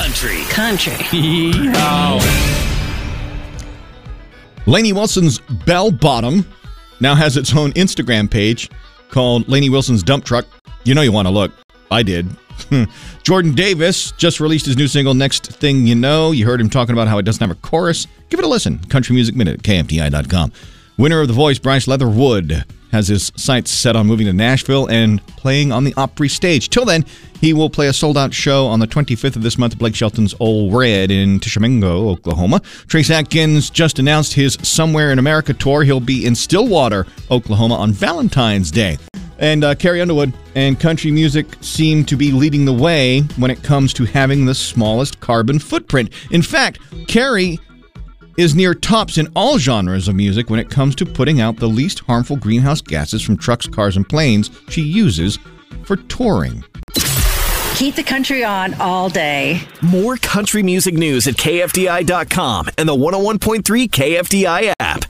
country. Country. Lainey Wilson's Bell Bottom now has its own Instagram page called Lainey Wilson's Dump Truck. You know you want to look. I did. Jordan Davis just released his new single, Next Thing You Know. You heard him talking about how it doesn't have a chorus. Give it a listen. Country Music Minute at KFDI.com. Winner of The Voice, Bryce Leatherwood, has his sights set on moving to Nashville and playing on the Opry stage. Till then, he will play a sold out show on the 25th of this month at Blake Shelton's Ole Red in Tishomingo, Oklahoma. Trace Atkins just announced his Somewhere in America tour. He'll be in Stillwater, Oklahoma on Valentine's Day. And uh, Carrie Underwood and country music seem to be leading the way when it comes to having the smallest carbon footprint. In fact, Carrie is near tops in all genres of music when it comes to putting out the least harmful greenhouse gases from trucks, cars, and planes she uses for touring. Keep the country on all day. More country music news at KFDI.com and the 101.3 KFDI app.